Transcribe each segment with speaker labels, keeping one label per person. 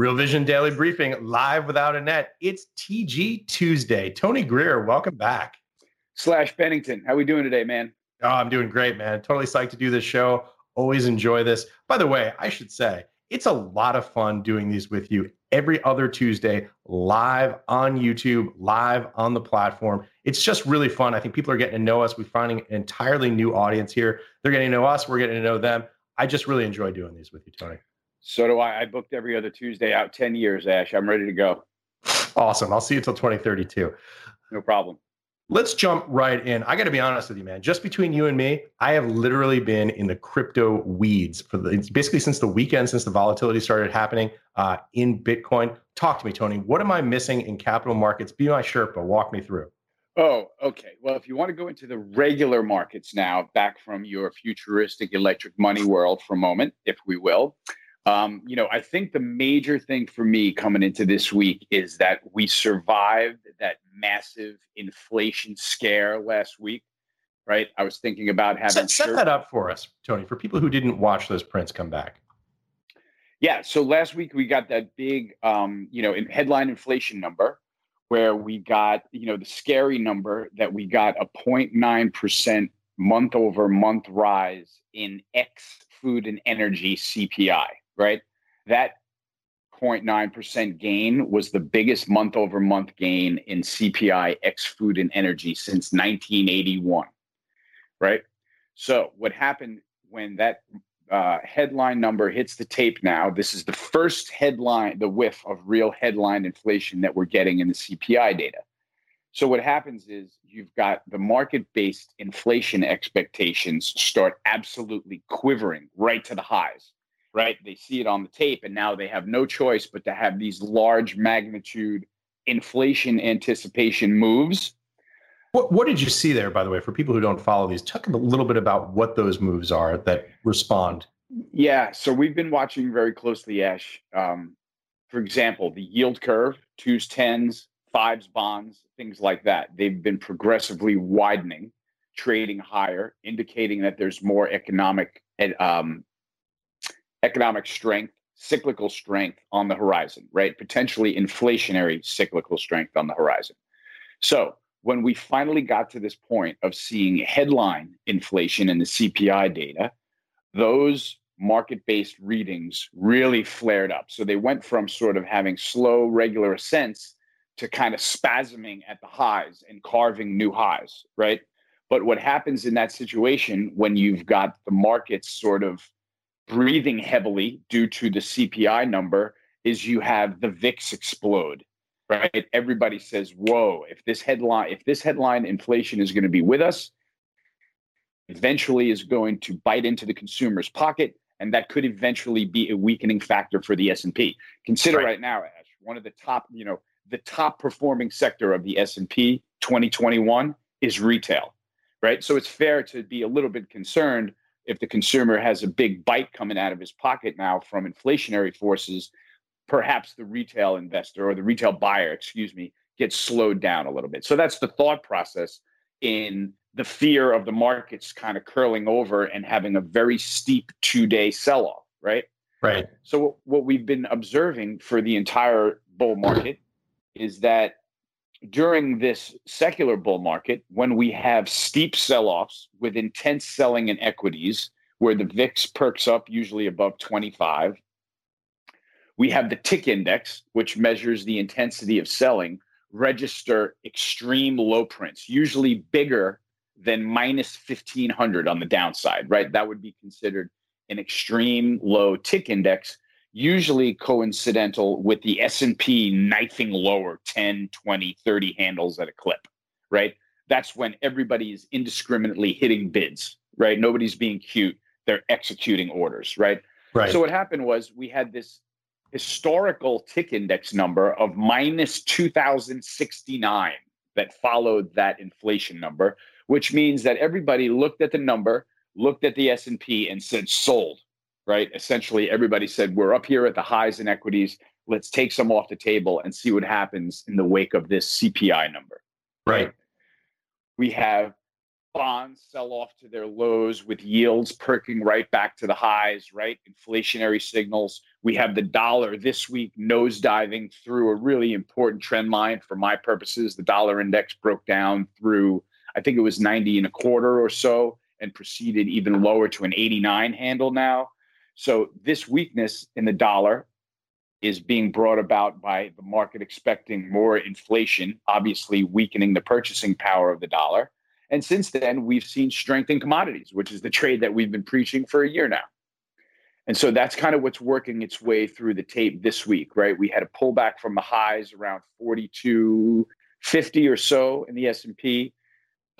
Speaker 1: Real Vision Daily Briefing live without a net. It's TG Tuesday. Tony Greer, welcome back.
Speaker 2: Slash Bennington, how are we doing today, man?
Speaker 1: Oh, I'm doing great, man. Totally psyched to do this show. Always enjoy this. By the way, I should say it's a lot of fun doing these with you every other Tuesday, live on YouTube, live on the platform. It's just really fun. I think people are getting to know us. We're finding an entirely new audience here. They're getting to know us. We're getting to know them. I just really enjoy doing these with you, Tony.
Speaker 2: So do I. I booked every other Tuesday out 10 years, Ash. I'm ready to go.
Speaker 1: Awesome. I'll see you until 2032.
Speaker 2: No problem.
Speaker 1: Let's jump right in. I got to be honest with you, man. Just between you and me, I have literally been in the crypto weeds for the basically since the weekend, since the volatility started happening uh, in Bitcoin. Talk to me, Tony. What am I missing in capital markets? Be my Sherpa. Walk me through.
Speaker 2: Oh, okay. Well, if you want to go into the regular markets now, back from your futuristic electric money world for a moment, if we will, um, you know, I think the major thing for me coming into this week is that we survived that massive inflation scare last week, right? I was thinking about having
Speaker 1: set, set that up for us, Tony, for people who didn't watch those prints come back.
Speaker 2: Yeah, so last week we got that big, um, you know, in headline inflation number where we got, you know, the scary number that we got a 0.9 percent month over month rise in ex food and energy CPI right? That 0.9% gain was the biggest month over month gain in CPI ex food and energy since 1981, right? So, what happened when that uh, headline number hits the tape now? This is the first headline, the whiff of real headline inflation that we're getting in the CPI data. So, what happens is you've got the market based inflation expectations start absolutely quivering right to the highs right? They see it on the tape, and now they have no choice but to have these large magnitude inflation anticipation moves.
Speaker 1: What, what did you see there, by the way, for people who don't follow these? Talk a little bit about what those moves are that respond.
Speaker 2: Yeah, so we've been watching very closely, Ash. Um, for example, the yield curve, twos, tens, fives, bonds, things like that. They've been progressively widening, trading higher, indicating that there's more economic um, economic strength, cyclical strength on the horizon, right? Potentially inflationary cyclical strength on the horizon. So when we finally got to this point of seeing headline inflation in the CPI data, those market based readings really flared up. So they went from sort of having slow, regular ascents to kind of spasming at the highs and carving new highs, right? But what happens in that situation when you've got the markets sort of breathing heavily due to the CPI number is you have the VIX explode, right? Everybody says, "Whoa! If this headline, if this headline inflation is going to be with us, eventually is going to bite into the consumer's pocket, and that could eventually be a weakening factor for the S and P." Consider right. right now, Ash, one of the top, you know, the top performing sector of the S and P 2021 is retail, right? So it's fair to be a little bit concerned if the consumer has a big bite coming out of his pocket now from inflationary forces, perhaps the retail investor or the retail buyer, excuse me, gets slowed down a little bit. So that's the thought process in the fear of the markets kind of curling over and having a very steep two day sell off, right?
Speaker 1: Right.
Speaker 2: So, what we've been observing for the entire bull market is that during this secular bull market, when we have steep sell offs with intense selling in equities, where the VIX perks up usually above 25, we have the tick index, which measures the intensity of selling, register extreme low prints, usually bigger than minus 1500 on the downside, right? That would be considered an extreme low tick index. Usually coincidental with the S&P knifing lower 10, 20, 30 handles at a clip, right? That's when everybody is indiscriminately hitting bids, right? Nobody's being cute. They're executing orders, right?
Speaker 1: Right.
Speaker 2: So what happened was we had this historical tick index number of minus 2069 that followed that inflation number, which means that everybody looked at the number, looked at the S&P and said sold, right? Essentially everybody said we're up here at the highs in equities, let's take some off the table and see what happens in the wake of this CPI number.
Speaker 1: Right.
Speaker 2: We have bonds sell off to their lows with yields perking right back to the highs, right? Inflationary signals. We have the dollar this week nosediving through a really important trend line for my purposes. The dollar index broke down through, I think it was 90 and a quarter or so, and proceeded even lower to an 89 handle now. So this weakness in the dollar is being brought about by the market expecting more inflation, obviously weakening the purchasing power of the dollar. And since then, we've seen strength in commodities, which is the trade that we've been preaching for a year now. And so that's kind of what's working its way through the tape this week, right? We had a pullback from the highs around 4250 or so in the S&P,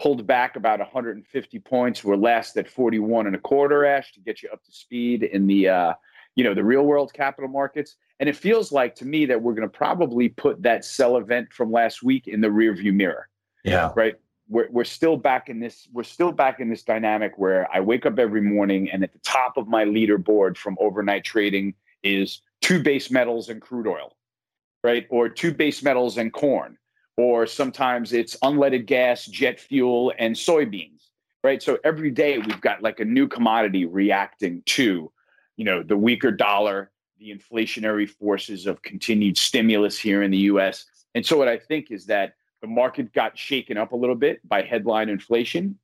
Speaker 2: pulled back about 150 points. We're last at 41 and a quarter, Ash, to get you up to speed in the uh, you know the real world capital markets. And it feels like to me that we're going to probably put that sell event from last week in the rearview mirror.
Speaker 1: Yeah.
Speaker 2: Right we're, we're still back in this we're still back in this dynamic where i wake up every morning and at the top of my leaderboard from overnight trading is two base metals and crude oil right or two base metals and corn or sometimes it's unleaded gas jet fuel and soybeans right so every day we've got like a new commodity reacting to you know the weaker dollar the inflationary forces of continued stimulus here in the us and so what i think is that the market got shaken up a little bit by headline inflation.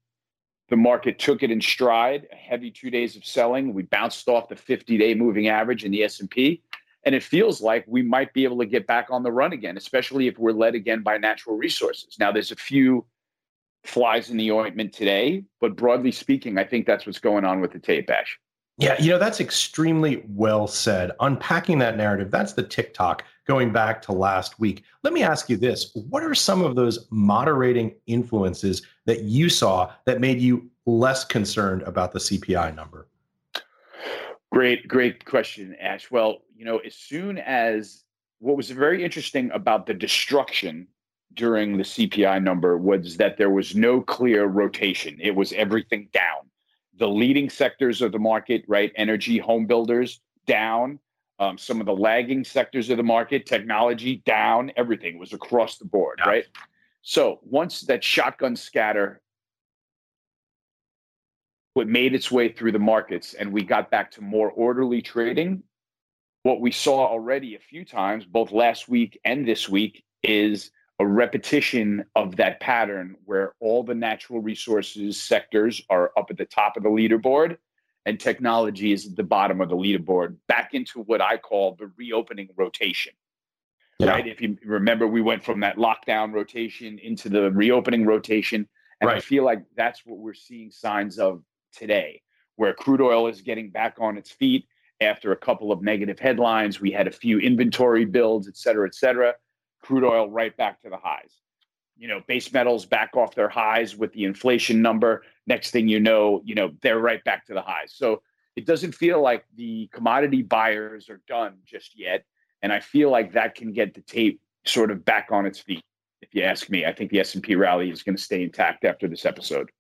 Speaker 2: The market took it in stride. A heavy two days of selling. We bounced off the 50-day moving average in the S&P, and it feels like we might be able to get back on the run again, especially if we're led again by natural resources. Now, there's a few flies in the ointment today, but broadly speaking, I think that's what's going on with the tape Ash.
Speaker 1: Yeah, you know, that's extremely well said. Unpacking that narrative, that's the TikTok going back to last week. Let me ask you this What are some of those moderating influences that you saw that made you less concerned about the CPI number?
Speaker 2: Great, great question, Ash. Well, you know, as soon as what was very interesting about the destruction during the CPI number was that there was no clear rotation, it was everything down the leading sectors of the market, right? Energy, home builders down. Um, some of the lagging sectors of the market, technology down, everything was across the board, yeah. right? So once that shotgun scatter what made its way through the markets and we got back to more orderly trading, what we saw already a few times, both last week and this week, is a repetition of that pattern where all the natural resources sectors are up at the top of the leaderboard and technology is at the bottom of the leaderboard back into what I call the reopening rotation. Yeah. Right. If you remember, we went from that lockdown rotation into the reopening rotation. And right. I feel like that's what we're seeing signs of today, where crude oil is getting back on its feet after a couple of negative headlines. We had a few inventory builds, et cetera, et cetera crude oil right back to the highs. You know, base metals back off their highs with the inflation number. Next thing you know, you know, they're right back to the highs. So it doesn't feel like the commodity buyers are done just yet. And I feel like that can get the tape sort of back on its feet. If you ask me, I think the S&P rally is going to stay intact after this episode.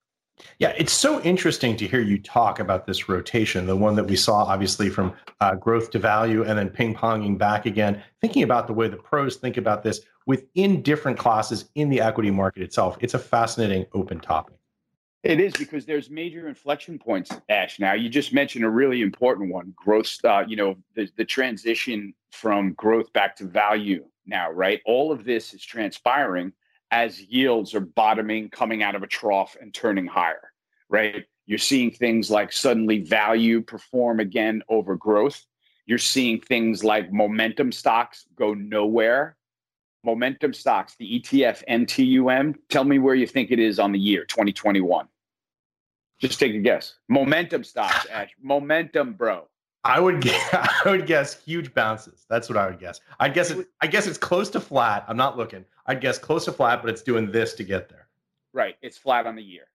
Speaker 1: Yeah, it's so interesting to hear you talk about this rotation, the one that we saw obviously from uh, growth to value and then ping ponging back again. Thinking about the way the pros think about this within different classes in the equity market itself. It's a fascinating open topic.
Speaker 2: It is because there's major inflection points, Ash. Now, you just mentioned a really important one growth, uh, you know, the, the transition from growth back to value now, right? All of this is transpiring as yields are bottoming, coming out of a trough and turning higher, right? You're seeing things like suddenly value perform again over growth. You're seeing things like momentum stocks go nowhere. Momentum stocks, the ETF MTUM, tell me where you think it is on the year 2021. Just take a guess. Momentum stocks, Ash. Momentum, bro.
Speaker 1: I would guess, I would guess huge bounces. That's what I would guess. I guess it, I guess it's close to flat. I'm not looking. I'd guess close to flat, but it's doing this to get there.
Speaker 2: Right. It's flat on the year.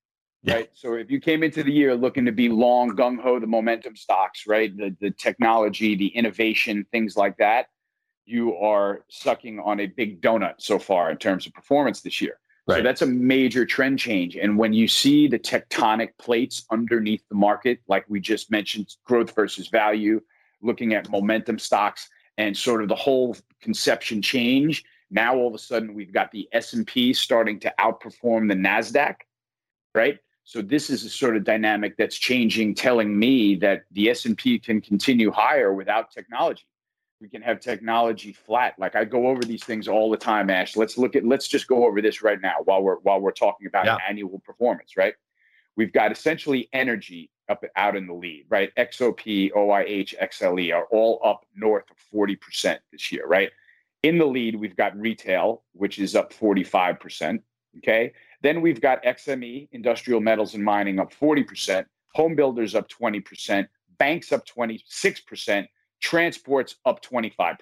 Speaker 2: Yeah. Right. So if you came into the year looking to be long, gung ho, the momentum stocks, right? The the technology, the innovation, things like that, you are sucking on a big donut so far in terms of performance this year. Right. So that's a major trend change. And when you see the tectonic plates underneath the market, like we just mentioned, growth versus value, looking at momentum stocks and sort of the whole conception change, now all of a sudden we've got the S&P starting to outperform the Nasdaq, right? So this is a sort of dynamic that's changing, telling me that the S&P can continue higher without technology. We can have technology flat. Like I go over these things all the time, Ash. Let's look at let's just go over this right now while we're while we're talking about yeah. annual performance, right? We've got essentially energy up out in the lead, right? XOP, OIH, XLE are all up north of 40% this year, right? In the lead, we've got retail, which is up 45%. Okay. Then we've got XME, industrial metals and mining, up 40%, home builders up 20%, banks up 26%, transports up 25%,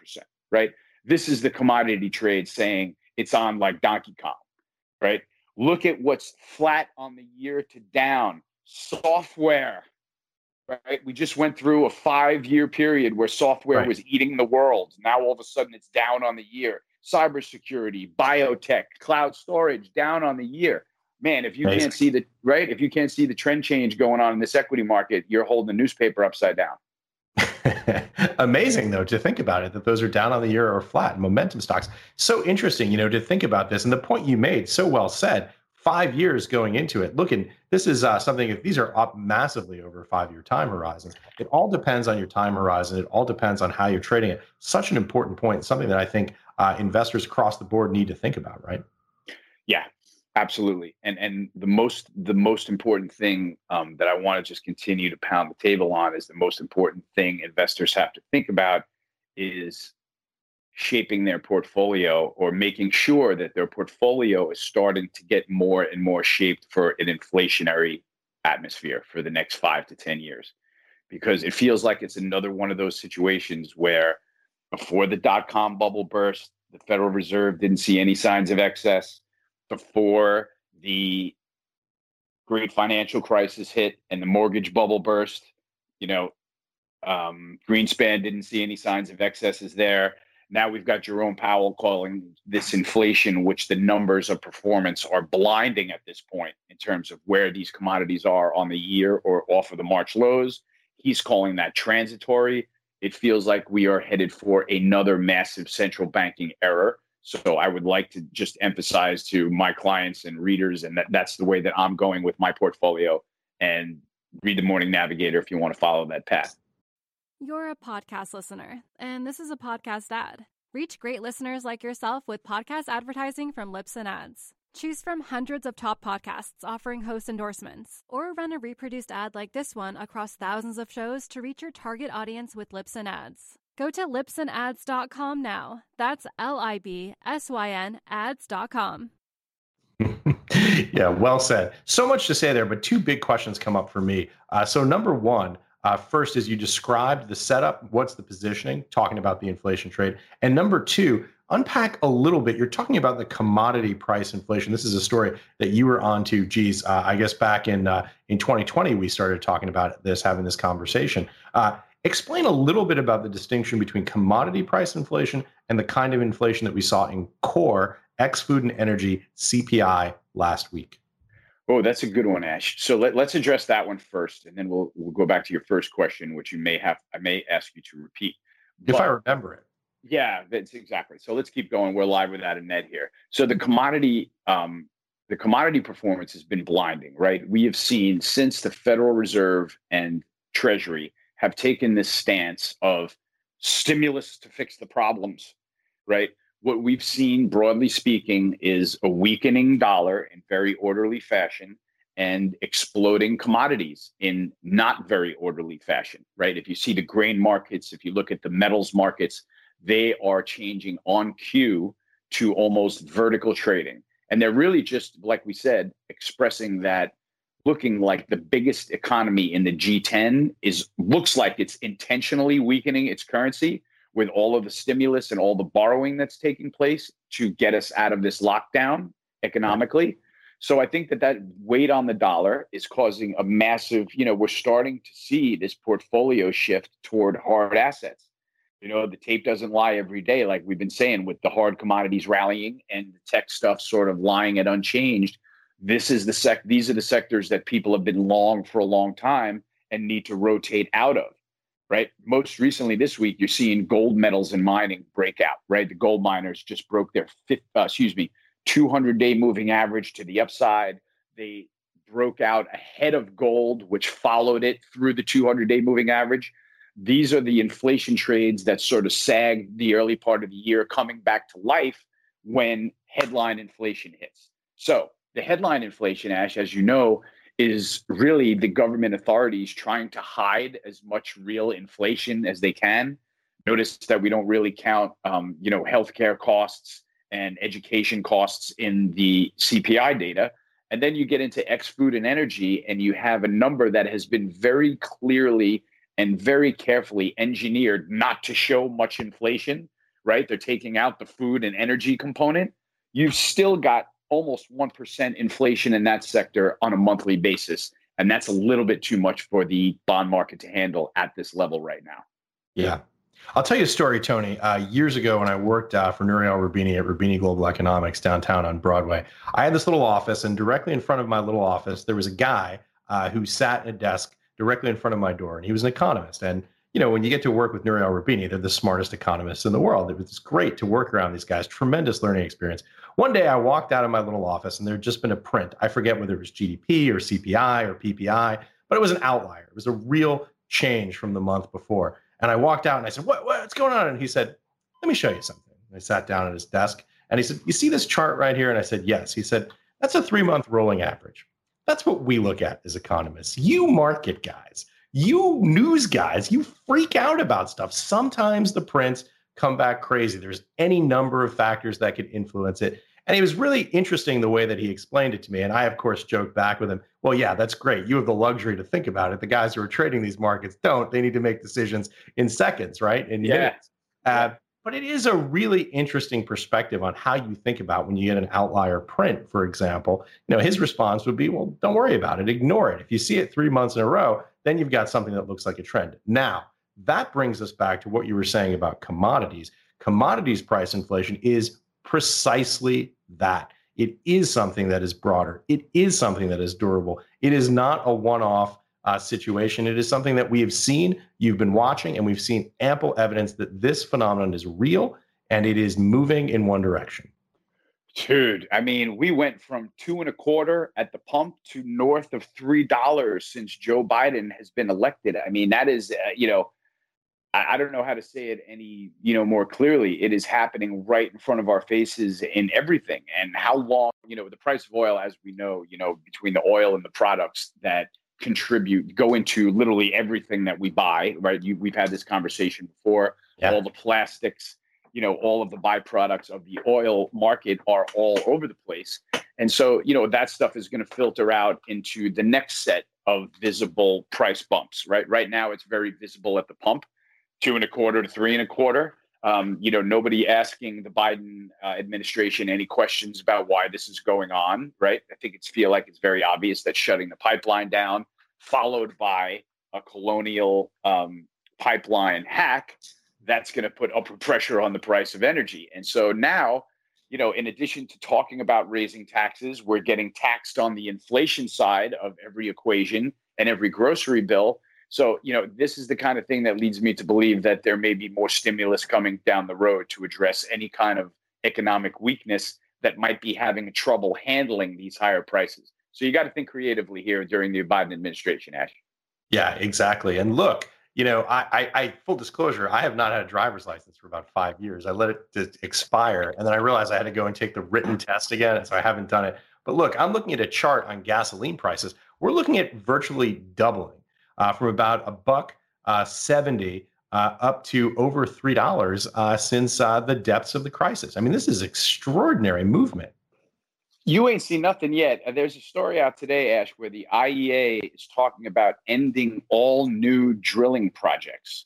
Speaker 2: right? This is the commodity trade saying it's on like Donkey Kong, right? Look at what's flat on the year to down. Software, right? We just went through a five year period where software right. was eating the world. Now all of a sudden it's down on the year. Cybersecurity, biotech, cloud storage down on the year. Man, if you Amazing. can't see the right, if you can't see the trend change going on in this equity market, you're holding the newspaper upside down.
Speaker 1: Amazing though to think about it that those are down on the year or flat momentum stocks. So interesting, you know, to think about this. And the point you made, so well said five years going into it. Looking, this is uh, something, if these are up massively over five year time horizon, it all depends on your time horizon. It all depends on how you're trading it. Such an important point, something that I think uh, investors across the board need to think about, right?
Speaker 2: Yeah, absolutely. And and the most the most important thing um, that I want to just continue to pound the table on is the most important thing investors have to think about is shaping their portfolio or making sure that their portfolio is starting to get more and more shaped for an inflationary atmosphere for the next five to 10 years. Because it feels like it's another one of those situations where before the dot com bubble burst, the Federal Reserve didn't see any signs of excess. Before the great financial crisis hit and the mortgage bubble burst, you know, um, Greenspan didn't see any signs of excesses there now we've got Jerome Powell calling this inflation, which the numbers of performance are blinding at this point in terms of where these commodities are on the year or off of the March lows. He's calling that transitory. It feels like we are headed for another massive central banking error. So I would like to just emphasize to my clients and readers, and that that's the way that I'm going with my portfolio. And read the Morning Navigator if you want to follow that path.
Speaker 3: You're a podcast listener, and this is a podcast ad. Reach great listeners like yourself with podcast advertising from Libsyn Ads. Choose from hundreds of top podcasts offering host endorsements, or run a reproduced ad like this one across thousands of shows to reach your target audience with Libsyn Ads. Go to libsynads.com now. That's L I B S Y N ads.com.
Speaker 1: yeah, well said. So much to say there, but two big questions come up for me. Uh, so, number one, uh, first, as you described the setup, what's the positioning, talking about the inflation trade. And number two, unpack a little bit. You're talking about the commodity price inflation. This is a story that you were on to, geez, uh, I guess back in uh, in 2020, we started talking about this, having this conversation. Uh, explain a little bit about the distinction between commodity price inflation and the kind of inflation that we saw in core, ex food and energy, CPI last week.
Speaker 2: Oh, that's a good one, Ash. So let, us address that one first, and then we'll we'll go back to your first question, which you may have I may ask you to repeat.
Speaker 1: If but, I remember it.
Speaker 2: Yeah, that's exactly. So let's keep going. We're live without a net here. So the commodity, um, the commodity performance has been blinding, right? We have seen since the Federal Reserve and Treasury have taken this stance of stimulus to fix the problems, right? What we've seen, broadly speaking, is a weakening dollar in very orderly fashion and exploding commodities in not very orderly fashion, right? If you see the grain markets, if you look at the metals markets, they are changing on cue to almost vertical trading. And they're really just, like we said, expressing that looking like the biggest economy in the G10 is looks like it's intentionally weakening its currency with all of the stimulus and all the borrowing that's taking place to get us out of this lockdown economically. So I think that that weight on the dollar is causing a massive, you know, we're starting to see this portfolio shift toward hard assets. You know, the tape doesn't lie every day, like we've been saying, with the hard commodities rallying and the tech stuff sort of lying at unchanged. This is the sec. These are the sectors that people have been long for a long time and need to rotate out of. Right. Most recently this week, you're seeing gold metals and mining break out. Right. The gold miners just broke their fifth, uh, excuse me, 200 day moving average to the upside. They broke out ahead of gold, which followed it through the 200 day moving average. These are the inflation trades that sort of sagged the early part of the year, coming back to life when headline inflation hits. So, the headline inflation, Ash, as you know, is really the government authorities trying to hide as much real inflation as they can. Notice that we don't really count, um, you know, healthcare costs and education costs in the CPI data. And then you get into ex food and energy, and you have a number that has been very clearly and very carefully engineered not to show much inflation, right? They're taking out the food and energy component. You've still got almost 1% inflation in that sector on a monthly basis. And that's a little bit too much for the bond market to handle at this level right now.
Speaker 1: Yeah. I'll tell you a story, Tony. Uh, years ago, when I worked uh, for Nouriel Roubini at Roubini Global Economics downtown on Broadway, I had this little office, and directly in front of my little office, there was a guy uh, who sat at a desk directly in front of my door, and he was an economist. And you know, when you get to work with Nouriel Roubini, they're the smartest economists in the world. It was great to work around these guys. Tremendous learning experience. One day, I walked out of my little office, and there had just been a print. I forget whether it was GDP or CPI or PPI, but it was an outlier. It was a real change from the month before. And I walked out and I said, what, What's going on? And he said, Let me show you something. And I sat down at his desk and he said, You see this chart right here? And I said, Yes. He said, That's a three month rolling average. That's what we look at as economists. You market guys, you news guys, you freak out about stuff. Sometimes the prints come back crazy. There's any number of factors that could influence it. And it was really interesting the way that he explained it to me. And I, of course, joked back with him, well, yeah, that's great. You have the luxury to think about it. The guys who are trading these markets don't. They need to make decisions in seconds, right? In
Speaker 2: yeah. minutes.
Speaker 1: Uh, but it is a really interesting perspective on how you think about when you get an outlier print, for example. You know, his response would be, well, don't worry about it. Ignore it. If you see it three months in a row, then you've got something that looks like a trend. Now, that brings us back to what you were saying about commodities. Commodities price inflation is precisely that. It is something that is broader. It is something that is durable. It is not a one off uh, situation. It is something that we have seen, you've been watching, and we've seen ample evidence that this phenomenon is real and it is moving in one direction.
Speaker 2: Dude, I mean, we went from two and a quarter at the pump to north of three dollars since Joe Biden has been elected. I mean, that is, uh, you know, I, I don't know how to say it any, you know, more clearly. It is happening right in front of our faces in everything. And how long, you know, the price of oil, as we know, you know, between the oil and the products that contribute go into literally everything that we buy, right? You, we've had this conversation before. Yeah. All the plastics, you know, all of the byproducts of the oil market are all over the place. And so, you know, that stuff is going to filter out into the next set of visible price bumps, right? Right now, it's very visible at the pump two and a quarter to three and a quarter. Um, you know, nobody asking the Biden uh, administration any questions about why this is going on, right? I think it's feel like it's very obvious that shutting the pipeline down, followed by a Colonial um, pipeline hack, that's going to put upward pressure on the price of energy. And so now, you know, in addition to talking about raising taxes, we're getting taxed on the inflation side of every equation and every grocery bill. So, you know, this is the kind of thing that leads me to believe that there may be more stimulus coming down the road to address any kind of economic weakness that might be having trouble handling these higher prices. So you got to think creatively here during the Biden administration, Ash.
Speaker 1: Yeah, exactly. And look, you know, I, I, I, full disclosure, I have not had a driver's license for about five years. I let it expire, and then I realized I had to go and take the written test again, so I haven't done it. But look, I'm looking at a chart on gasoline prices. We're looking at virtually doubling uh, from about a buck uh, 70 uh, up to over $3 uh, since uh, the depths of the crisis. I mean, this is extraordinary movement.
Speaker 2: You ain't seen nothing yet. Uh, there's a story out today, Ash, where the IEA is talking about ending all new drilling projects,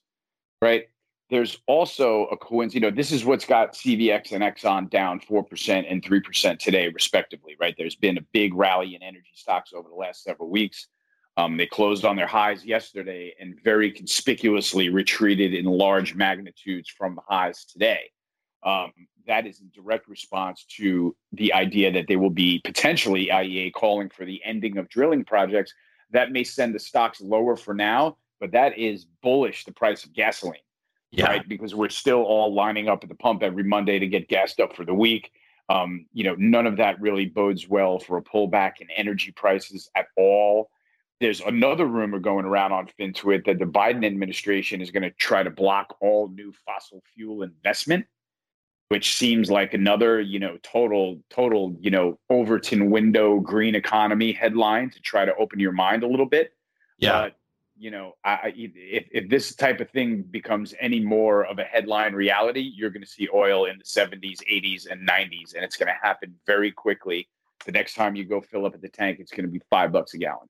Speaker 2: right? There's also a coincidence, you know, this is what's got CVX and Exxon down 4% and 3% today, respectively, right? There's been a big rally in energy stocks over the last several weeks. Um, they closed on their highs yesterday and very conspicuously retreated in large magnitudes from the highs today. Um, that is in direct response to the idea that they will be potentially IEA calling for the ending of drilling projects. That may send the stocks lower for now, but that is bullish the price of gasoline, yeah. right? Because we're still all lining up at the pump every Monday to get gassed up for the week. Um, you know, none of that really bodes well for a pullback in energy prices at all. There's another rumor going around on FinTwit that the Biden administration is going to try to block all new fossil fuel investment which seems like another, you know, total, total, you know, Overton window green economy headline to try to open your mind a little bit.
Speaker 1: Yeah. But,
Speaker 2: you know, I, if, if this type of thing becomes any more of a headline reality, you're going to see oil in the 70s, 80s, and 90s, and it's going to happen very quickly. The next time you go fill up at the tank, it's going to be five bucks a gallon.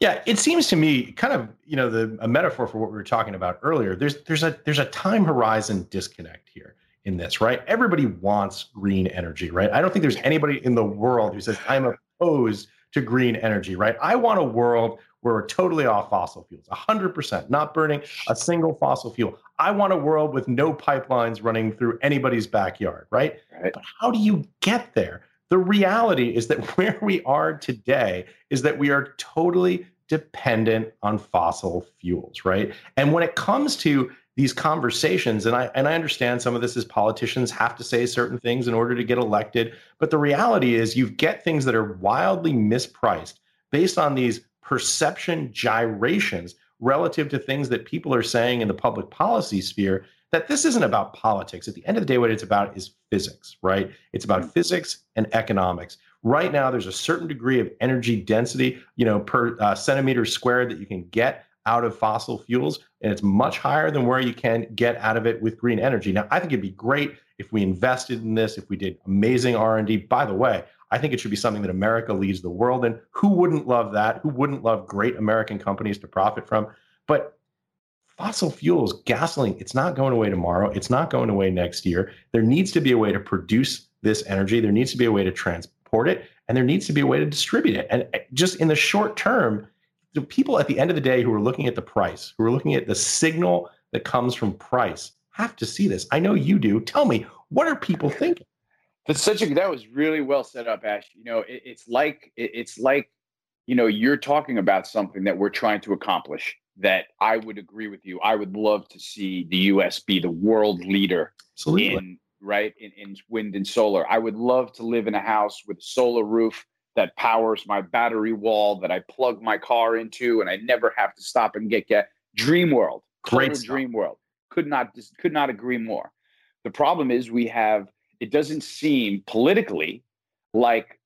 Speaker 1: Yeah, it seems to me kind of you know the a metaphor for what we were talking about earlier. There's there's a there's a time horizon disconnect here in this, right? Everybody wants green energy, right? I don't think there's anybody in the world who says, I'm opposed to green energy, right? I want a world where we're totally off fossil fuels, 100%, not burning a single fossil fuel. I want a world with no pipelines running through anybody's backyard, right? right? But how do you get there? The reality is that where we are today is that we are totally dependent on fossil fuels, right? And when it comes to these conversations and I and I understand some of this is politicians have to say certain things in order to get elected but the reality is you get things that are wildly mispriced based on these perception gyrations relative to things that people are saying in the public policy sphere that this isn't about politics at the end of the day what it's about is physics right it's about mm-hmm. physics and economics right now there's a certain degree of energy density you know per uh, centimeter squared that you can get out of fossil fuels, and it's much higher than where you can get out of it with green energy. Now, I think it'd be great if we invested in this, if we did amazing R&D. By the way, I think it should be something that America leads the world in. Who wouldn't love that? Who wouldn't love great American companies to profit from? But fossil fuels, gasoline, it's not going away tomorrow. It's not going away next year. There needs to be a way to produce this energy. There needs to be a way to transport it, and there needs to be a way to distribute it. And eh, just in the short term, the people at the end of the day who are looking at the price, who are looking at the signal that comes from price, have to see this. I know you do. Tell me, what are people thinking?
Speaker 2: That's such a that was really well set up, Ash. You know, it, it's like it, it's like you know you're talking about something that we're trying to accomplish. That I would agree with you. I would love to see the U.S. be the world leader Absolutely. in right in, in wind and solar. I would love to live in a house with a solar roof that powers my battery wall that I plug my car into and I never have to stop and get get dream world. Great dream world. Could not could not agree more. The problem is we have it doesn't seem politically like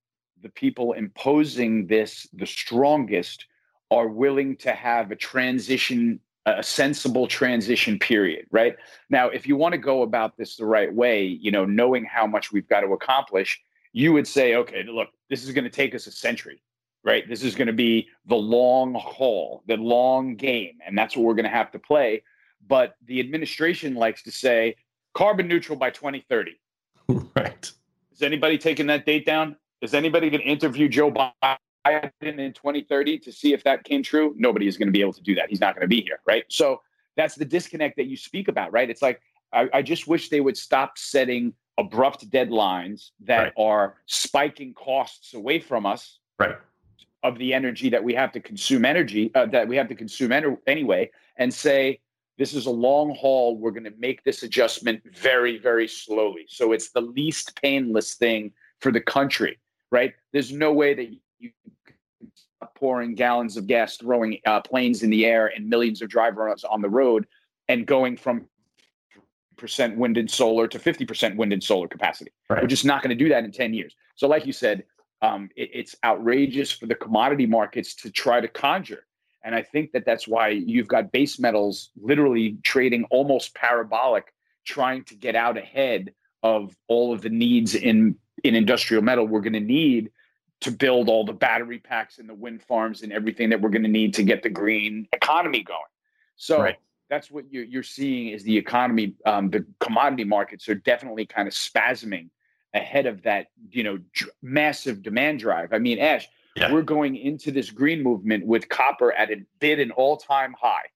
Speaker 2: the people imposing this the strongest are willing to have a transition a sensible transition period right now if you want to go about this the right way you know knowing how much we've got to accomplish you would say, okay, look, this is going to take us a century, right? This is going to be the long haul, the long game, and that's what we're going to have to play. But the administration likes to say carbon neutral by 2030.
Speaker 1: Right.
Speaker 2: Is anybody taking that date down? Is anybody going to interview Joe Biden in 2030 to see if that came true? Nobody is going to be able to do that. He's not going to be here, right? So that's the disconnect that you speak about, right? It's like I, I just wish they would stop setting abrupt deadlines that right. are spiking costs away from us
Speaker 1: right
Speaker 2: of the energy that we have to consume energy uh, that we have to consume en- anyway and say this is a long haul we're going to make this adjustment very very slowly so it's the least painless thing for the country right there's no way that you pouring gallons of gas throwing uh, planes in the air and millions of drivers on the road and going from percent wind and solar to 50% wind and solar capacity. Right. We're just not going to do that in 10 years. So, like you said, um, it, it's outrageous for the commodity markets to try to conjure. And I think that that's why you've got base metals literally trading almost parabolic, trying to get out ahead of all of the needs in in industrial metal we're going to need to build all the battery packs and the wind farms and everything that we're going to need to get the green economy going. So right. that's what you're, you're seeing is the economy, um, the commodity markets are definitely kind of spasming ahead of that, you know, massive demand drive. I mean, Ash, yeah. we're going into this green movement with copper at a bid an all-time high.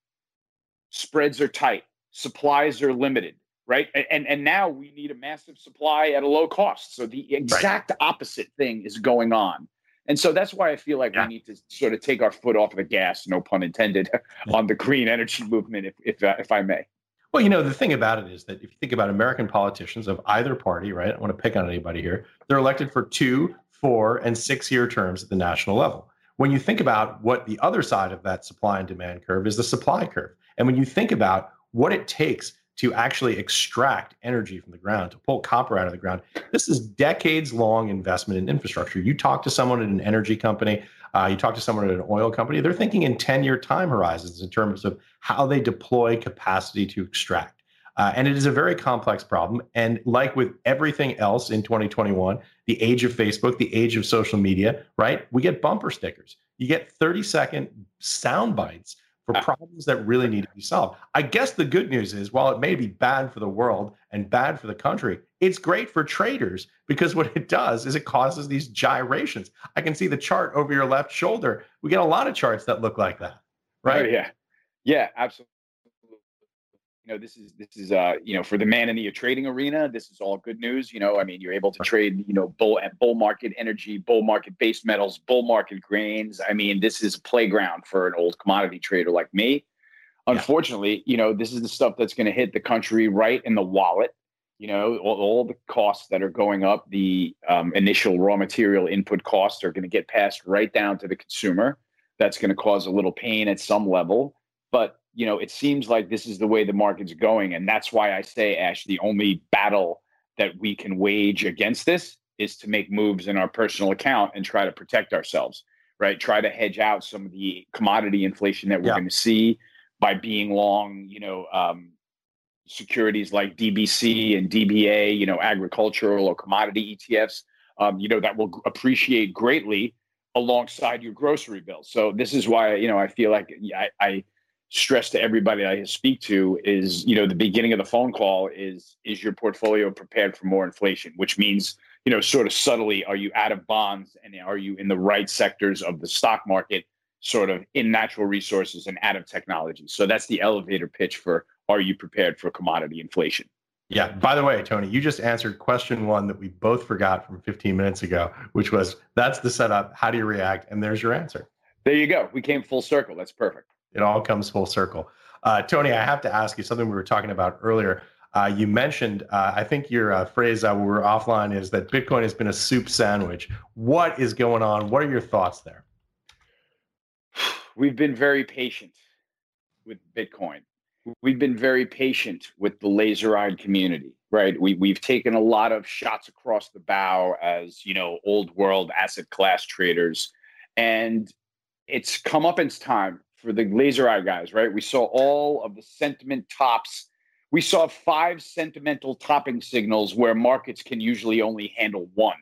Speaker 2: Spreads are tight, supplies are limited, right? And and now we need a massive supply at a low cost. So the exact right. opposite thing is going on. And so that's why I feel like yeah. we need to sort of take our foot off of the gas, no pun intended, on the green energy movement, if if, uh, if I may.
Speaker 1: Well, you know, the thing about it is that if you think about American politicians of either party, right? I don't want to pick on anybody here. They're elected for two, four, and six year terms at the national level. When you think about what the other side of that supply and demand curve is the supply curve. And when you think about what it takes to actually extract energy from the ground, to pull copper out of the ground. This is decades long investment in infrastructure. You talk to someone at an energy company, uh, you talk to someone at an oil company, they're thinking in 10 year time horizons in terms of how they deploy capacity to extract. Uh, and it is a very complex problem. And like with everything else in 2021, the age of Facebook, the age of social media, right? We get bumper stickers. You get 30 second sound bites for uh, problems that really need to be solved. I guess the good news is while it may be bad for the world and bad for the country, it's great for traders because what it does is it causes these gyrations. I can see the chart over your left shoulder. We get a lot of charts that look like that, right?
Speaker 2: Oh, yeah. Yeah, absolutely you know this is this is uh you know for the man in the trading arena this is all good news you know i mean you're able to trade you know bull at bull market energy bull market base metals bull market grains i mean this is a playground for an old commodity trader like me. Unfortunately you know this is the stuff that's going to hit the country right in the wallet you know all, all the costs that are going up the um, initial raw material input costs are going to get passed right down to the consumer. That's going to cause a little pain at some level but you know, it seems like this is the way the market's going. And that's why I say, Ash, the only battle that we can wage against this is to make moves in our personal account and try to protect ourselves, right? Try to hedge out some of the commodity inflation that we're yeah. going to see by being long, you know, um, securities like DBC and DBA, you know, agricultural or commodity ETFs, um, you know, that will appreciate greatly alongside your grocery bill. So this is why, you know, I feel like I, I stress to everybody I speak to is, you know, the beginning of the phone call is is your portfolio prepared for more inflation, which means, you know, sort of subtly, are you out of bonds and are you in the right sectors of the stock market, sort of in natural resources and out of technology? So that's the elevator pitch for are you prepared for commodity inflation?
Speaker 1: Yeah. By the way, Tony, you just answered question one that we both forgot from 15 minutes ago, which was that's the setup. How do you react? And there's your answer.
Speaker 2: There you go. We came full circle. That's perfect.
Speaker 1: It all comes full circle. Uh, Tony, I have to ask you something we were talking about earlier. Uh, you mentioned, uh, I think your uh, phrase uh, we were offline is that Bitcoin has been a soup sandwich. What is going on? What are your thoughts there?
Speaker 2: We've been very patient with Bitcoin. We've been very patient with the laser eyed community, right? We, we've taken a lot of shots across the bow as, you know, old world asset class traders. And it's come up in time for the laser eye guys, right? We saw all of the sentiment tops. We saw five sentimental topping signals where markets can usually only handle one,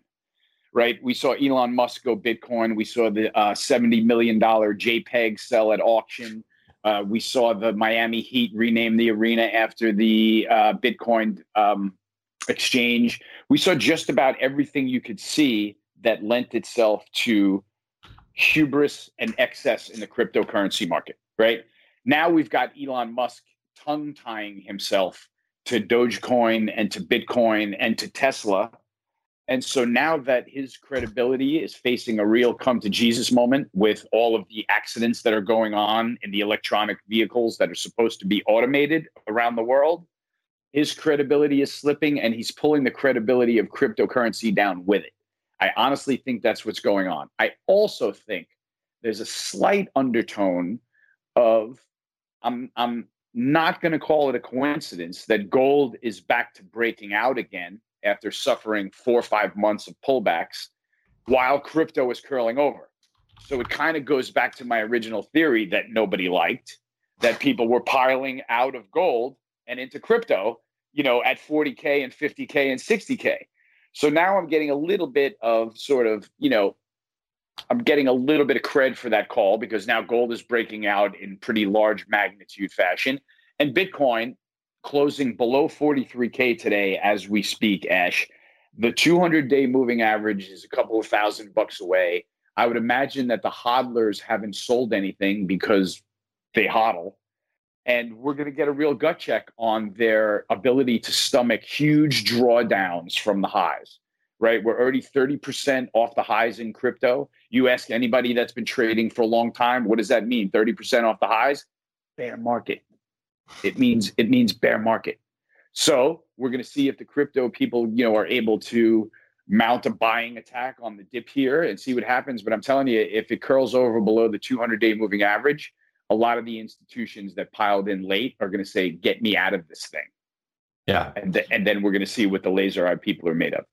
Speaker 2: right? We saw Elon Musk go Bitcoin. We saw the uh, $70 million JPEG sell at auction. Uh, we saw the Miami Heat rename the arena after the uh, Bitcoin um, exchange. We saw just about everything you could see that lent itself to hubris and excess in the cryptocurrency market, right? Now we've got Elon Musk tongue tying himself to Dogecoin and to Bitcoin and to Tesla. And so now that his credibility is facing a real come to Jesus moment with all of the accidents that are going on in the electronic vehicles that are supposed to be automated around the world, his credibility is slipping and he's pulling the credibility of cryptocurrency down with it. I honestly think that's what's going on. I also think there's a slight undertone of I'm I'm not going to call it a coincidence that gold is back to breaking out again after suffering 4 or 5 months of pullbacks while crypto is curling over. So it kind of goes back to my original theory that nobody liked that people were piling out of gold and into crypto, you know, at 40k and 50k and 60k. So now I'm getting a little bit of sort of, you know, I'm getting a little bit of cred for that call because now gold is breaking out in pretty large magnitude fashion. And Bitcoin closing below 43K today as we speak, Ash. The 200 day moving average is a couple of thousand bucks away. I would imagine that the hodlers haven't sold anything because they hodl. And we're going to get a real gut check on their ability to stomach huge drawdowns from the highs, right? We're already 30% off the highs in crypto. You ask anybody that's been trading for a long time, what does that mean? 30% off the highs? Bear market. It means it means bear market. So we're going to see if the crypto people, you know, are able to mount a buying attack on the dip here and see what happens. But I'm telling you, if it curls over below the 200 day moving average, a lot of the institutions that piled in late are going to say, "Get me out of this thing."
Speaker 1: Yeah,
Speaker 2: and th- and then we're going to see what the laser eyed people are made of.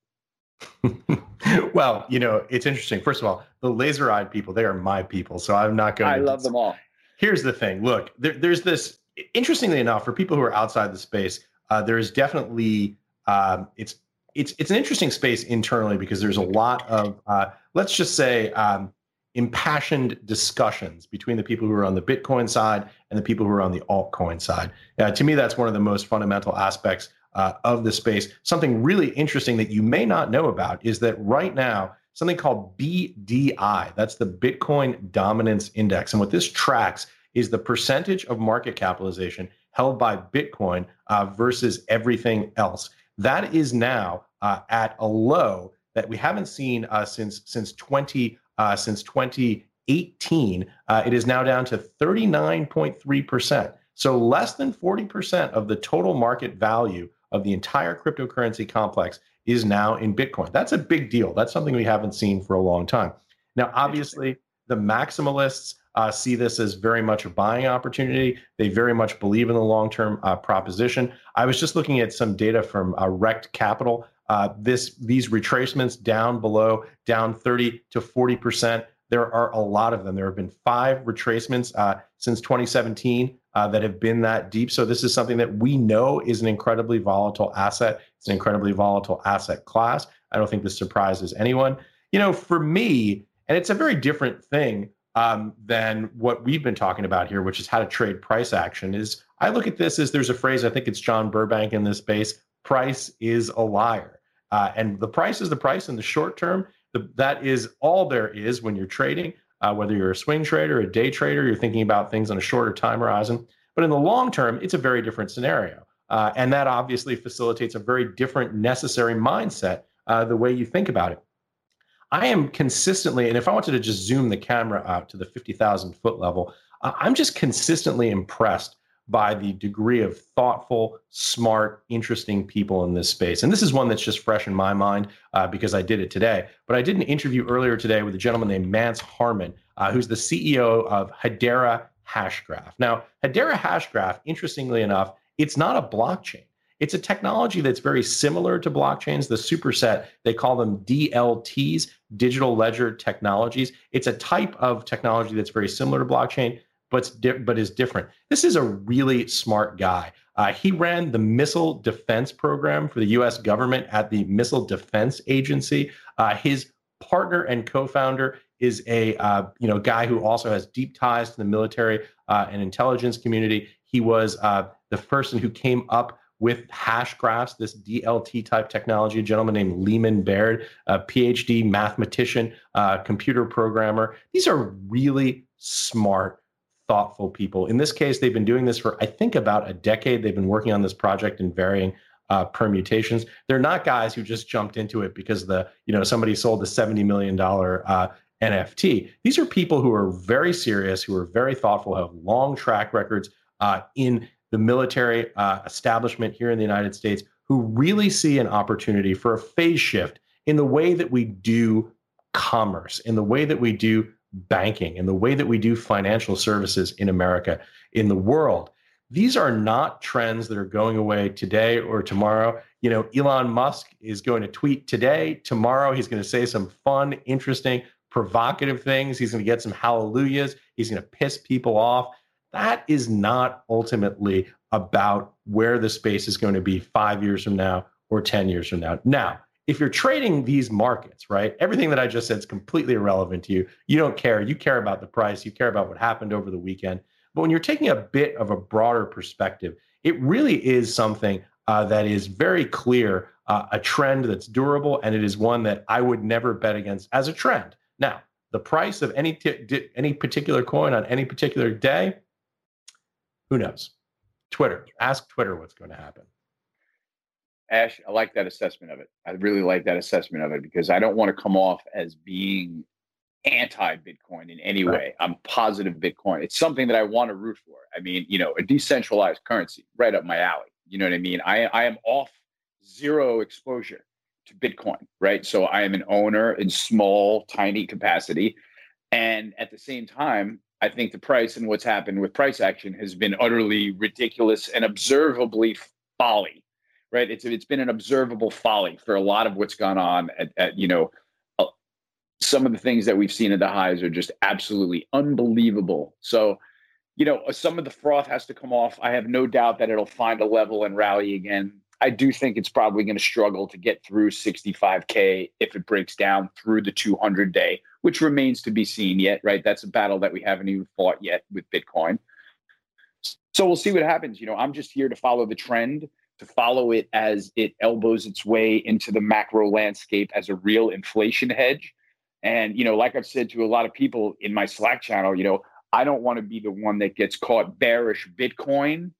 Speaker 1: well, you know, it's interesting. First of all, the laser eyed people, they are my people. So I'm not going
Speaker 2: I to. I love them all.
Speaker 1: Here's the thing look, there, there's this, interestingly enough, for people who are outside the space, uh, there is definitely, um, it's, it's, it's an interesting space internally because there's a lot of, uh, let's just say, um, impassioned discussions between the people who are on the Bitcoin side and the people who are on the altcoin side. Uh, to me, that's one of the most fundamental aspects uh, of the space. Something really interesting that you may not know about is that right now, something called BDI, that's the Bitcoin Dominance Index. And what this tracks is the percentage of market capitalization held by Bitcoin uh, versus everything else. That is now uh, at a low that we haven't seen uh, since since 20 uh, since 2018. Uh, it is now down to 39.3 percent. So less than 40 percent of the total market value of the entire cryptocurrency complex is now in Bitcoin. That's a big deal. That's something we haven't seen for a long time. Now, obviously, the maximalists uh, see this as very much a buying opportunity. They very much believe in the long term uh, proposition. I was just looking at some data from uh, Capital. Uh, this these retracements down below, down 30 to 40 percent. There are a lot of them. There have been five retracements uh, since 2017 uh, that have been that deep. So this is something that we know is an incredibly volatile asset. It's an incredibly volatile asset class. I don't think this surprises anyone. You know, for me, and it's a very different thing um, than what we've been talking about here, which is how to trade price action. Is I look at this as there's a phrase I think it's John Burbank in this space: "Price is a liar," uh, and the price is the price in the short term. The, that is all there is when you're trading. Uh, whether you're a swing trader, a day trader, you're thinking about things on a shorter time horizon. But in the long term, it's a very different scenario. Uh, and that obviously facilitates a very different necessary mindset, uh, the way you think about it. I am consistently, and if I wanted to just zoom the camera out to the 50,000 foot level, I'm just consistently impressed by the degree of thoughtful, smart, interesting people in this space. And this is one that's just fresh in my mind uh, because I did it today. But I did an interview earlier today with a gentleman named Mance Harmon, uh, who's the CEO of Hedera Hashgraph. Now, Hedera Hashgraph, interestingly enough, it's not a blockchain. It's a technology that's very similar to blockchains. The superset, they call them DLTs, digital ledger technologies. It's a type of technology that's very similar to blockchain, but, but is different. This is a really smart guy. Uh, he ran the missile defense program for the US government at the Missile Defense Agency. Uh, his partner and co-founder is a uh, you know guy who also has deep ties to the military uh, and intelligence community. He was uh, the person who came up with hash graphs, this DLT type technology, a gentleman named Leemon Baird, a PhD mathematician, uh, computer programmer. These are really smart, thoughtful people. In this case, they've been doing this for, I think, about a decade. They've been working on this project in varying uh, permutations. They're not guys who just jumped into it because the, you know, somebody sold a $70 million uh, NFT. These are people who are very serious, who are very thoughtful, have long track records uh, in the military uh, establishment here in the United States who really see an opportunity for a phase shift in the way that we do commerce, in the way that we do banking, and the way that we do financial services in America, in the world. These are not trends that are going away today or tomorrow. You know, Elon Musk is going to tweet today. Tomorrow, he's going to say some fun, interesting, provocative things. He's going to get some hallelujahs. He's going to piss people off that is not ultimately about where the space is going to be five years from now or 10 years from now. Now, if you're trading these markets, right, everything that I just said is completely irrelevant to you. You don't care. You care about the price, you care about what happened over the weekend. But when you're taking a bit of a broader perspective, it really is something uh, that is very clear, uh, a trend that's durable, and it is one that I would never bet against as a trend. Now, the price of any t- any particular coin on any particular day, who knows? Twitter. Ask Twitter what's going to happen.
Speaker 2: Ash, I like that assessment of it. I really like that assessment of it because I don't want to come off as being anti Bitcoin in any right. way. I'm positive Bitcoin. It's something that I want to root for. I mean, you know, a decentralized currency, right up my alley. You know what I mean? I, I am off zero exposure to Bitcoin, right? So I am an owner in small, tiny capacity. And at the same time, I think the price and what's happened with price action has been utterly ridiculous and observably folly right? It's it's been an observable folly for a lot of what's gone on at, at you know uh, some of the things that we've seen at the highs are just absolutely unbelievable. So, you know, uh, some of the froth has to come off. I have no doubt that it'll find a level and rally again. I do think it's probably going to struggle to get through 65K if it breaks down through the 200 day, which remains to be seen yet, right? That's a battle that we haven't even fought yet with Bitcoin. So we'll see what happens. You know, I'm just here to follow the trend to follow it as it elbows its way into the macro landscape as a real inflation hedge. And, you know, like I've said to a lot of people in my Slack channel, you know, I don't want to be the one that gets caught bearish Bitcoin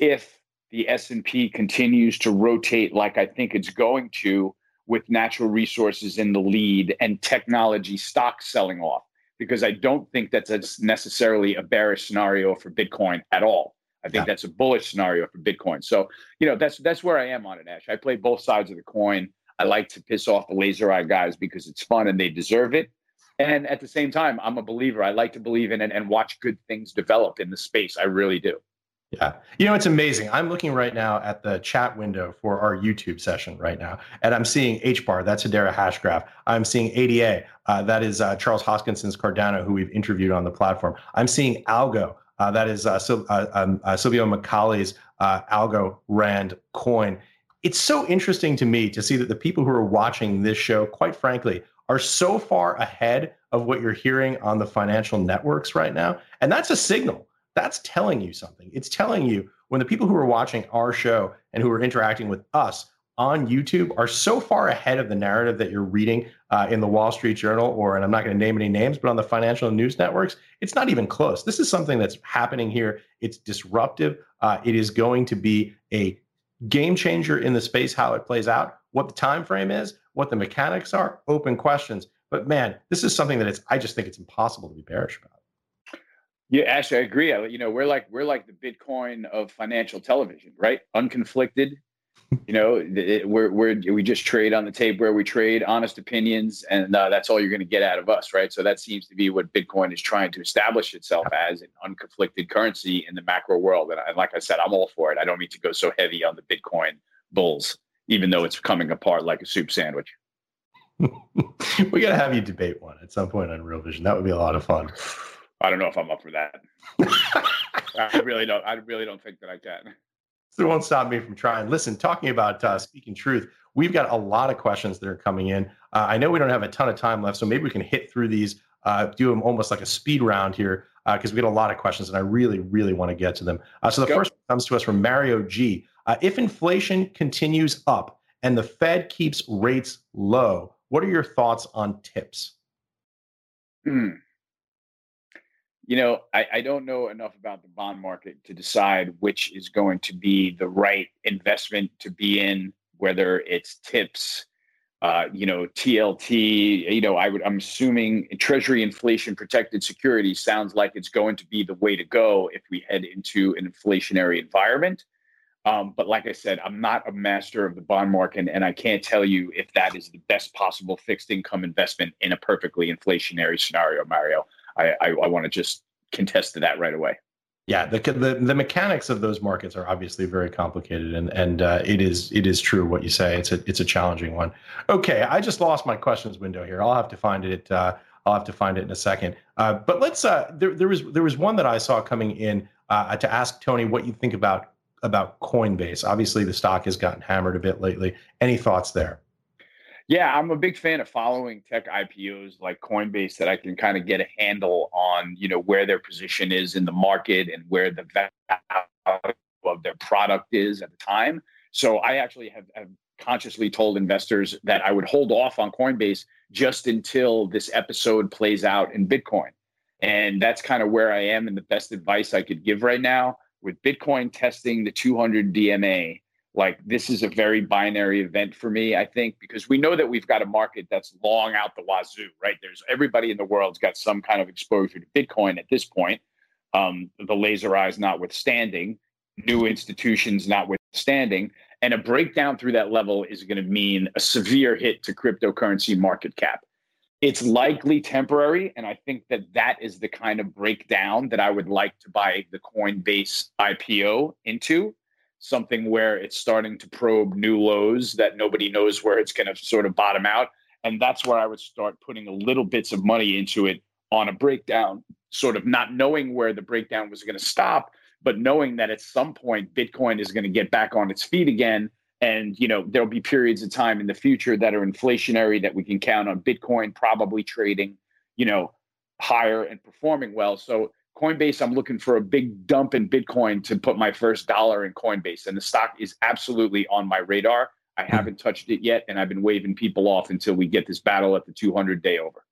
Speaker 2: if the S&P continues to rotate like I think it's going to with natural resources in the lead and technology stocks selling off because I don't think that's necessarily a bearish scenario for Bitcoin at all. I think yeah. that's a bullish scenario for Bitcoin. So, you know, that's that's where I am on it, Ash. I play both sides of the coin. I like to piss off the laser eye guys because it's fun and they deserve it. And at the same time, I'm a believer. I like to believe in it and watch good things develop in the space. I really do.
Speaker 1: Yeah. You know, it's amazing. I'm looking right now at the chat window for our YouTube session right now, and I'm seeing HBAR, that's Hedera Hashgraph. I'm seeing ADA, uh, that is uh, Charles Hoskinson's Cardano, who we've interviewed on the platform. I'm seeing Algo, uh, that is uh, Sil- uh, um, uh, Silvio Micali's uh, Algo Rand coin. It's so interesting to me to see that the people who are watching this show, quite frankly, are so far ahead of what you're hearing on the financial networks right now. And that's a signal. That's telling you something. It's telling you when the people who are watching our show and who are interacting with us on YouTube are so far ahead of the narrative that you're reading uh, in the Wall Street Journal or, and I'm not going to name any names, but on the financial news networks, it's not even close. This is something that's happening here. It's disruptive. Uh, it is going to be a game changer in the space. How it plays out, what the time frame is, what the mechanics are, open questions. But man, this is something that it's. I just think it's impossible to be bearish about.
Speaker 2: Yeah, actually, I agree. You know, we're like we're like the Bitcoin of financial television, right? Unconflicted, you know, it, we're, we're, we just trade on the tape where we trade honest opinions, and uh, that's all you're going to get out of us, right? So that seems to be what Bitcoin is trying to establish itself as an unconflicted currency in the macro world. And, I, and like I said, I'm all for it. I don't need to go so heavy on the Bitcoin bulls, even though it's coming apart like a soup sandwich.
Speaker 1: we got to have you debate one at some point on Real Vision. That would be a lot of fun.
Speaker 2: I don't know if I'm up for that. I really don't. I really don't think that I can
Speaker 1: it won't stop me from trying. Listen, talking about uh, speaking truth, we've got a lot of questions that are coming in. Uh, I know we don't have a ton of time left, so maybe we can hit through these, uh, do them almost like a speed round here, because uh, we got a lot of questions, and I really, really want to get to them. Uh, so the Go. first one comes to us from Mario G. Uh, if inflation continues up and the Fed keeps rates low, what are your thoughts on tips?
Speaker 2: Hmm you know, I, I, don't know enough about the bond market to decide which is going to be the right investment to be in, whether it's tips, uh, you know, TLT. You know, I would I'm assuming Treasury inflation protected security sounds like it's going to be the way to go if we head into an inflationary environment. Um, but like I said, I'm not a master of the bond market, and I can't tell you if that is the best possible fixed income investment in a perfectly inflationary scenario, Mario. I, I, I want to just contest that right away.
Speaker 1: Yeah, the, the the mechanics of those markets are obviously very complicated, and and uh, it is it is true what you say. It's a it's a challenging one. Okay, I just lost my questions window here. I'll have to find it. Uh, I'll have to find it in a second. Uh, but let's. Uh, there there was there was one that I saw coming in uh, to ask Tony what you think about about Coinbase. Obviously, the stock has gotten hammered a bit lately. Any thoughts there?
Speaker 2: Yeah, I'm a big fan of following tech IPOs like Coinbase that I can kind of get a handle on, you know, where their position is in the market and where the value of their product is at the time. So I actually have, have consciously told investors that I would hold off on Coinbase just until this episode plays out in Bitcoin. And that's kind of where I am and the best advice I could give right now with Bitcoin testing the 200 DMA like this is a very binary event for me i think because we know that we've got a market that's long out the wazoo right? There's everybody in the world's got some kind of exposure to bitcoin at this point um, the laser eyes notwithstanding new institutions notwithstanding and a breakdown through that level is going to mean a severe hit to cryptocurrency market cap. It's likely temporary and i think that that is the kind of breakdown that i would like to buy the coinbase ipo into something where it's starting to probe new lows that nobody knows where it's going to sort of bottom out. And that's where I would start putting a little bits of money into it on a breakdown, sort of not knowing where the breakdown was going to stop, but knowing that at some point Bitcoin is going to get back on its feet again. And you know there'll be periods of time in the future that are inflationary that we can count on Bitcoin probably trading, you know, higher and performing well. So Coinbase, I'm looking for a big dump in Bitcoin to put my first dollar in Coinbase. And the stock is absolutely on my radar. I hmm. haven't touched it yet, and I've been waving people off until we get this battle at the 200 day over.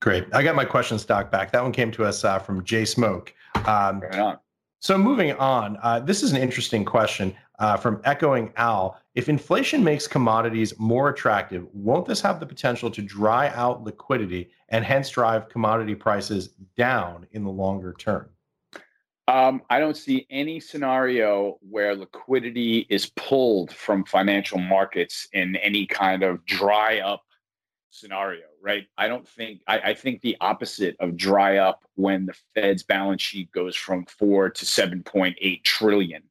Speaker 1: Great. I got my question stock back. That one came to us uh, from Jay Smoke. Um, right on. So moving on, uh, this is an interesting question uh, from Echoing Al. If inflation makes commodities more attractive, won't this have the potential to dry out liquidity and hence drive commodity prices down in the longer term?
Speaker 2: Um, I don't see any scenario where liquidity is pulled from financial markets in any kind of dry up scenario, right? I don't think, I, I, think the opposite of dry up when the Fed's balance sheet goes from four to 7.8 trillion.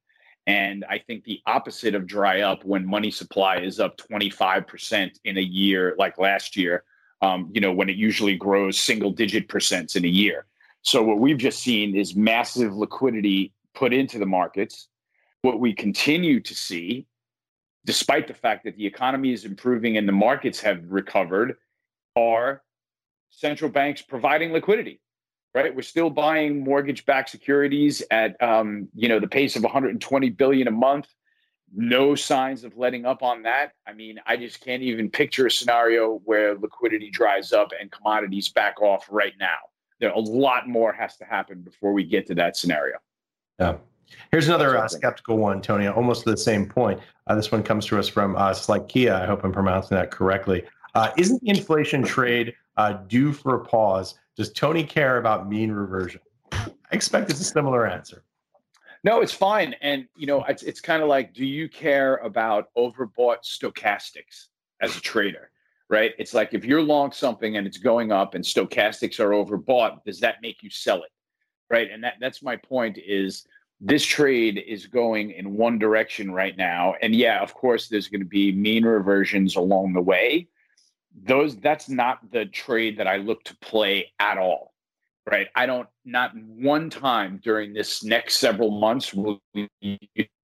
Speaker 2: And I think the opposite of dry up when money supply is up 25% in a year, like last year, um, you know, when it usually grows single digit percents in a year. So what we've just seen is massive liquidity put into the markets. What we continue to see despite the fact that the economy is improving and the markets have recovered, are central banks providing liquidity. Right, we're still buying mortgage-backed securities at um, you know the pace of 120 billion a month. No signs of letting up on that. I mean, I just can't even picture a scenario where liquidity dries up and commodities back off right now. There a lot more has to happen before we get to that scenario.
Speaker 1: Yeah. Here's another uh, skeptical one, Tony, almost to the same point. Uh, this one comes to us from uh, Kia. I hope I'm pronouncing that correctly. Uh, isn't the inflation trade uh, due for a pause? Does Tony care about mean reversion? I expect it's a similar answer.
Speaker 2: No, it's fine. And, you know, it's, it's kind of like, do you care about overbought stochastics as a trader? Right? It's like if you're long something and it's going up and stochastics are overbought, does that make you sell it? Right. And that that's my point is this trade is going in one direction right now and yeah of course there's going to be mean reversions along the way those that's not the trade that i look to play at all right? I don't not one time during this next several months will you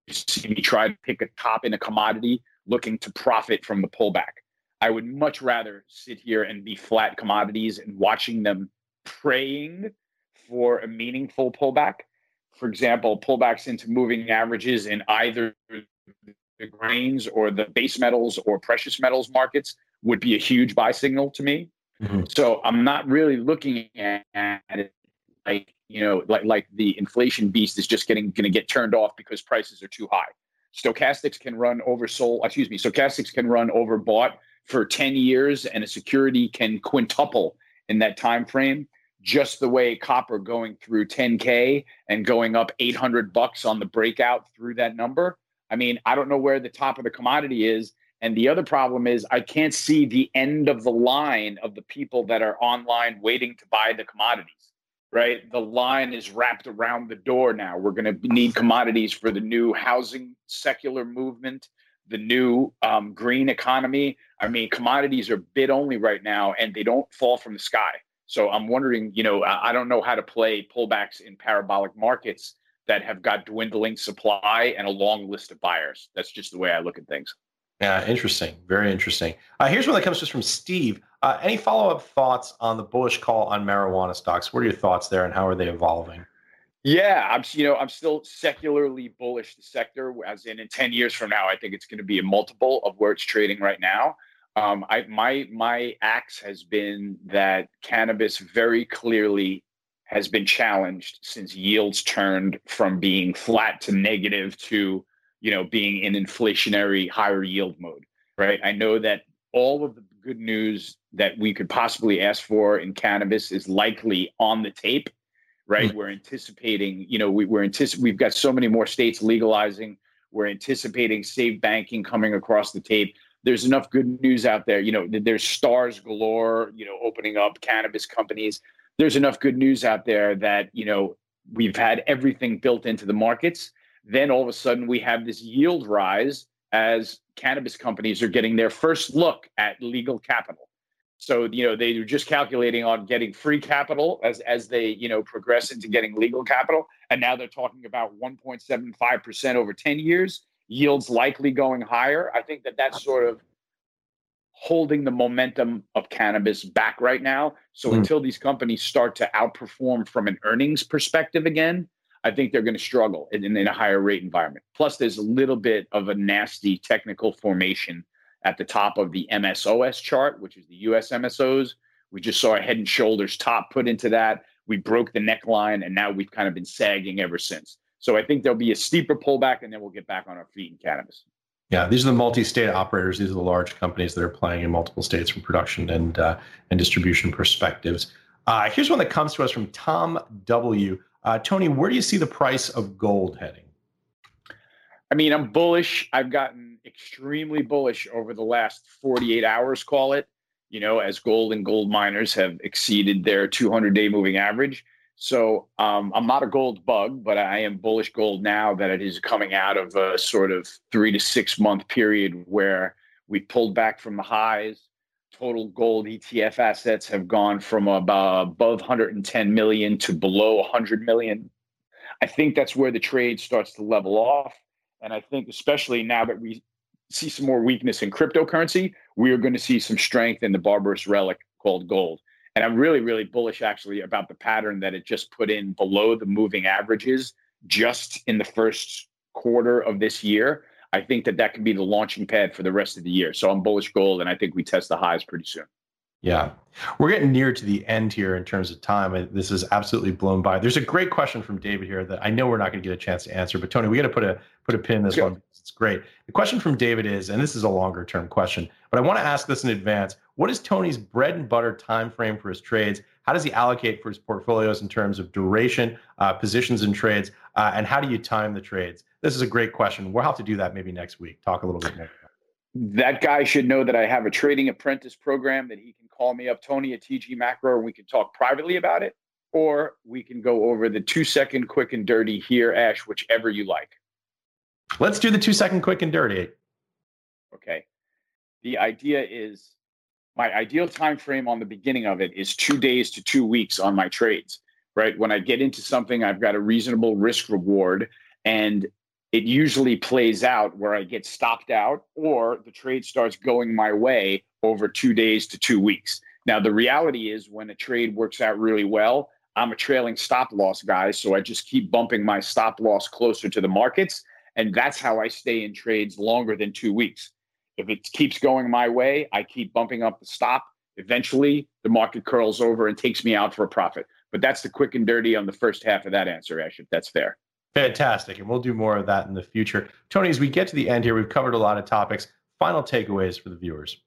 Speaker 2: see me try to pick a top in a commodity looking to profit from the pullback. I would much rather sit here and be flat commodities and watching them praying for a meaningful pullback. For example, pullbacks into moving averages in either the grains or the base metals or precious metals markets would be a huge buy signal to me. Mm-hmm. So I'm not really looking at it like you know like like the inflation beast is just getting going to get turned off because prices are too high. Stochastics can run oversold. Excuse me. Stochastics can run overbought for 10 years, and a security can quintuple in that time frame just the way copper going through 10k and going up 800 bucks on the breakout through that number i mean i don't know where the top of the commodity is. And the other problem is i can't see the end of the line of the people that are online waiting to buy the commodities right? The line is wrapped around the door now. We're going to need commodities for the new housing secular movement the new um, green economy. I mean commodities are bid only right now and they don't fall from the sky. So I'm wondering, you know, I don't know how to play pullbacks in parabolic markets that have got dwindling supply and a long list of buyers. That's just the way I look at things.
Speaker 1: Yeah, interesting. Very interesting. Uh, here's one that comes just from Steve. Uh, any follow up thoughts on the bullish call on marijuana stocks? What are your thoughts there, and how are they evolving?
Speaker 2: Yeah, I'm you know I'm still secularly bullish the sector. As in, in ten years from now, I think it's going to be a multiple of where it's trading right now. Um, I my my axe has been that cannabis very clearly has been challenged since yields turned from being flat to negative to you know being in inflationary higher yield mode. Right. I know that all of the good news that we could possibly ask for in cannabis is likely on the tape right? Mm-hmm. We're anticipating, you know, we, we're anticip- we've got so many more states legalizing. We're anticipating safe banking coming across the tape. There's enough good news out there. You know, there's stars galore, you know, opening up cannabis companies. There's enough good news out there that, you know, we've had everything built into the markets. Then all of a sudden we have this yield rise as cannabis companies are getting their first look at legal capital so you know they were just calculating on getting free capital as as they you know progress into getting legal capital, and now they're talking about 1.75 percent over 10 years. Yields likely going higher. I think that that's sort of holding the momentum of cannabis back right now. So mm. until these companies start to outperform from an earnings perspective again, I think they're going to struggle in, in, a higher rate environment. Plus, there's a little bit of a nasty technical formation at the top of the MSOS chart, which is the US MSOs. We just saw a head and shoulders top put into that. We broke the neckline, and now we've kind of been sagging ever since. So I think there'll be a steeper pullback, and then we'll get back on our feet in cannabis.
Speaker 1: Yeah, these are the multi-state operators. These are the large companies that are playing in multiple states from production and uh, and distribution perspectives. Uh, here's one that comes to us from Tom W. Uh, Tony, where do you see the price of gold heading?
Speaker 2: I mean, I'm bullish. I've gotten extremely bullish over the last 48 hours, call it, you know, as gold and gold miners have exceeded their 200 day moving average. So um, I'm not a gold bug, but I am bullish gold now that it is coming out of a sort of three to six month period where we pulled back from the highs. Total gold ETF assets have gone from above 110 million to below 100 million. I think that's where the trade starts to level off. And I think, especially now that we see some more weakness in cryptocurrency, we are going to see some strength in the barbarous relic called gold. And I'm really, really bullish actually about the pattern that it just put in below the moving averages just in the first quarter of this year. I think that that can be the launching pad for the rest of the year. So I'm bullish gold, and I think we test the highs pretty soon.
Speaker 1: Yeah. We're getting near to the end here in terms of time. This is absolutely blown by. There's a great question from David here that I know we're not going to get a chance to answer, but Tony, we got to put a put a pin in this one. It's great. The question from David is, and this is a longer term question, but I want to ask this in advance. What is Tony's bread and butter time frame for his trades? How does he allocate for his portfolios in terms of duration, uh, positions in trades, uh, and how do you time the trades? This is a great question. We'll have to do that maybe next week. Talk a little bit more.
Speaker 2: That guy should know that I have a trading apprentice program that he can call me up, Tony at TG Macro, and we can talk privately about it, or we can go over the two second quick and dirty here, Ash, whichever you like.
Speaker 1: Let's do the two second quick and dirty.
Speaker 2: Okay. The idea is my ideal time frame on the beginning of it is two days to two weeks on my trades. Right. When I get into something, I've got a reasonable risk reward. And it usually plays out where I get stopped out or the trade starts going my way over two days to two weeks. Now, the reality is when a trade works out really well, I'm a trailing stop loss guy. So I just keep bumping my stop loss closer to the markets. And that's how I stay in trades longer than two weeks. If it keeps going my way, I keep bumping up the stop. Eventually, the market curls over and takes me out for a profit. But that's the quick and dirty on the first half of that answer, Ash, if that's fair.
Speaker 1: Fantastic. And we'll do more of that in the future. Tony, as we get to the end here, we've covered a lot of topics. Final takeaways for the viewers.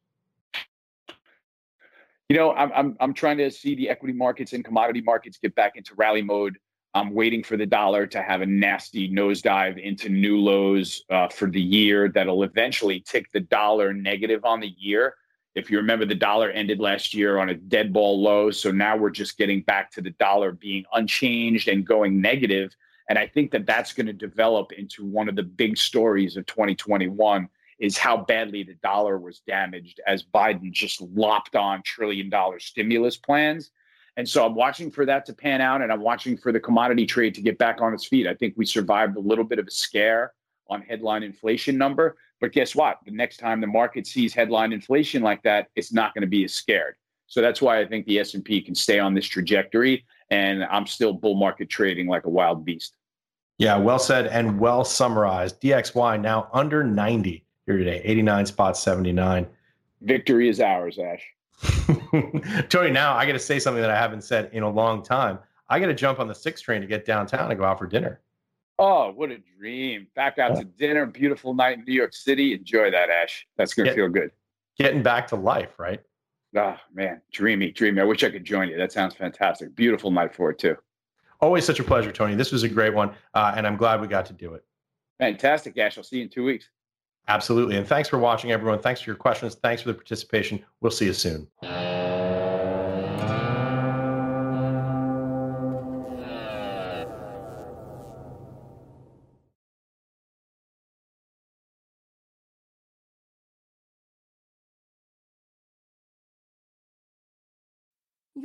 Speaker 2: You know, I'm I'm I'm trying to see the equity markets and commodity markets get back into rally mode. I'm waiting for the dollar to have a nasty nosedive into new lows uh, for the year that'll eventually tick the dollar negative on the year. If you remember, the dollar ended last year on a dead ball low. So now we're just getting back to the dollar being unchanged and going negative. And I think that that's going to develop into one of the big stories of 2021 is how badly the dollar was damaged as Biden just lopped on trillion dollar stimulus plans. And so I'm watching for that to pan out and I'm watching for the commodity trade to get back on its feet. I think we survived a little bit of a scare on headline inflation number, But guess what? The next time the market sees headline inflation like that, it's not going to be as scared. So that's why I think the S&P can stay on this trajectory and I'm still bull market trading like a wild beast.
Speaker 1: Yeah, well said and well summarized. DXY now under 90 here today, 89 spots 79.
Speaker 2: Victory is ours, Ash.
Speaker 1: Tony, now I got to say something that I haven't said in a long time. I got to jump on the six train to get downtown and go out for dinner.
Speaker 2: Oh, what a dream. Back out yeah. to dinner. Beautiful night in New York City. Enjoy that, Ash. That's going to feel good.
Speaker 1: Getting back to life, right?
Speaker 2: Oh, man. Dreamy, dreamy. I wish I could join you. That sounds fantastic. Beautiful night for it, too.
Speaker 1: Always such a pleasure, Tony. This was a great one. Uh, and I'm glad we got to do it.
Speaker 2: Fantastic, Ash. I'll see you in two weeks.
Speaker 1: Absolutely. And thanks for watching, everyone. Thanks for your questions. Thanks for the participation. We'll see you soon.